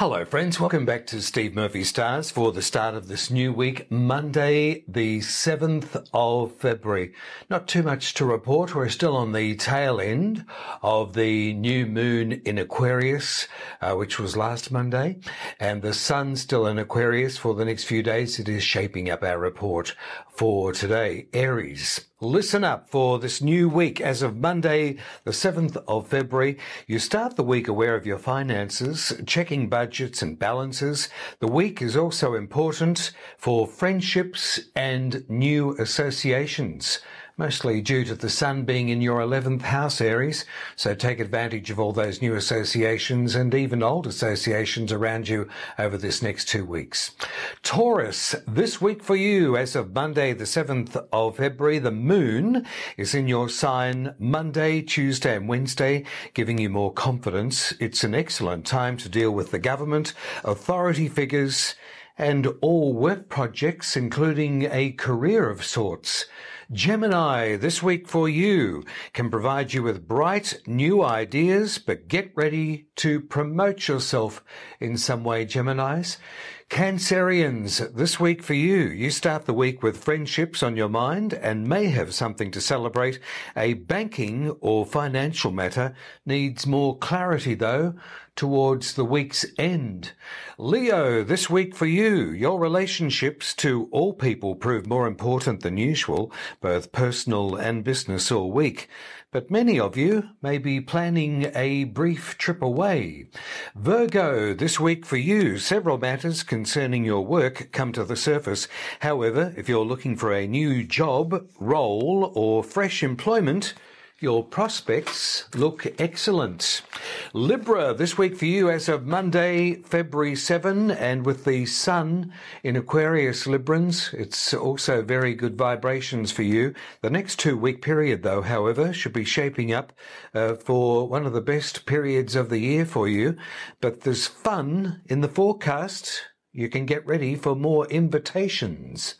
Hello, friends. Welcome back to Steve Murphy Stars for the start of this new week, Monday, the 7th of February. Not too much to report. We're still on the tail end of the new moon in Aquarius, uh, which was last Monday, and the sun still in Aquarius for the next few days. It is shaping up our report for today. Aries. Listen up for this new week. As of Monday, the 7th of February, you start the week aware of your finances, checking budgets and balances. The week is also important for friendships and new associations mostly due to the sun being in your 11th house, Aries. So take advantage of all those new associations and even old associations around you over this next two weeks. Taurus, this week for you, as of Monday, the 7th of February, the moon is in your sign Monday, Tuesday and Wednesday, giving you more confidence. It's an excellent time to deal with the government, authority figures, and all work projects, including a career of sorts. Gemini, this week for you, can provide you with bright new ideas, but get ready to promote yourself in some way, Geminis. Cancerians, this week for you, you start the week with friendships on your mind and may have something to celebrate. A banking or financial matter needs more clarity though towards the week's end. Leo, this week for you, your relationships to all people prove more important than usual, both personal and business all week but many of you may be planning a brief trip away. Virgo, this week for you, several matters concerning your work come to the surface. However, if you're looking for a new job, role, or fresh employment, your prospects look excellent. Libra, this week for you as of Monday, February 7, and with the sun in Aquarius Librans, it's also very good vibrations for you. The next two week period, though, however, should be shaping up uh, for one of the best periods of the year for you. But there's fun in the forecast. You can get ready for more invitations.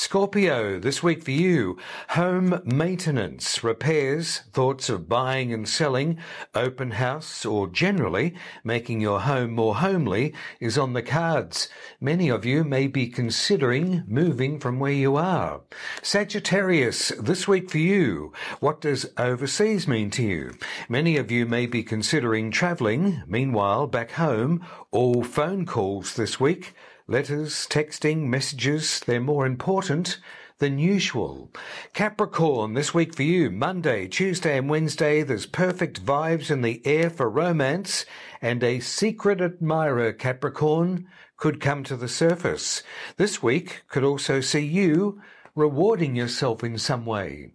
Scorpio, this week for you, home maintenance, repairs, thoughts of buying and selling, open house, or generally making your home more homely is on the cards. Many of you may be considering moving from where you are. Sagittarius, this week for you, what does overseas mean to you? Many of you may be considering travelling, meanwhile, back home, all phone calls this week. Letters, texting, messages, they're more important than usual. Capricorn, this week for you, Monday, Tuesday and Wednesday, there's perfect vibes in the air for romance and a secret admirer, Capricorn, could come to the surface. This week could also see you rewarding yourself in some way.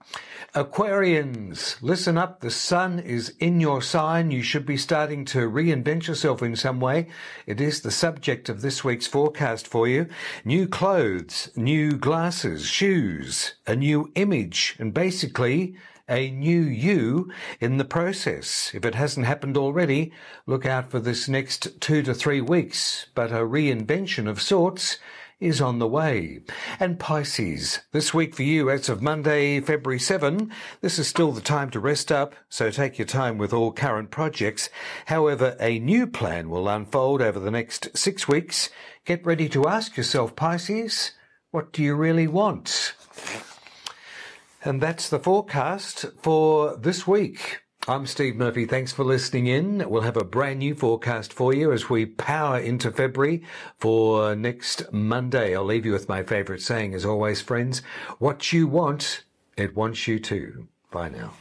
Aquarians, listen up. The sun is in your sign. You should be starting to reinvent yourself in some way. It is the subject of this week's forecast for you. New clothes, new glasses, shoes, a new image, and basically a new you in the process. If it hasn't happened already, look out for this next two to three weeks, but a reinvention of sorts is on the way. And Pisces, this week for you as of Monday, February 7, this is still the time to rest up, so take your time with all current projects. However, a new plan will unfold over the next six weeks. Get ready to ask yourself, Pisces, what do you really want? And that's the forecast for this week. I'm Steve Murphy. Thanks for listening in. We'll have a brand new forecast for you as we power into February for next Monday. I'll leave you with my favorite saying as always, friends. What you want, it wants you to. Bye now.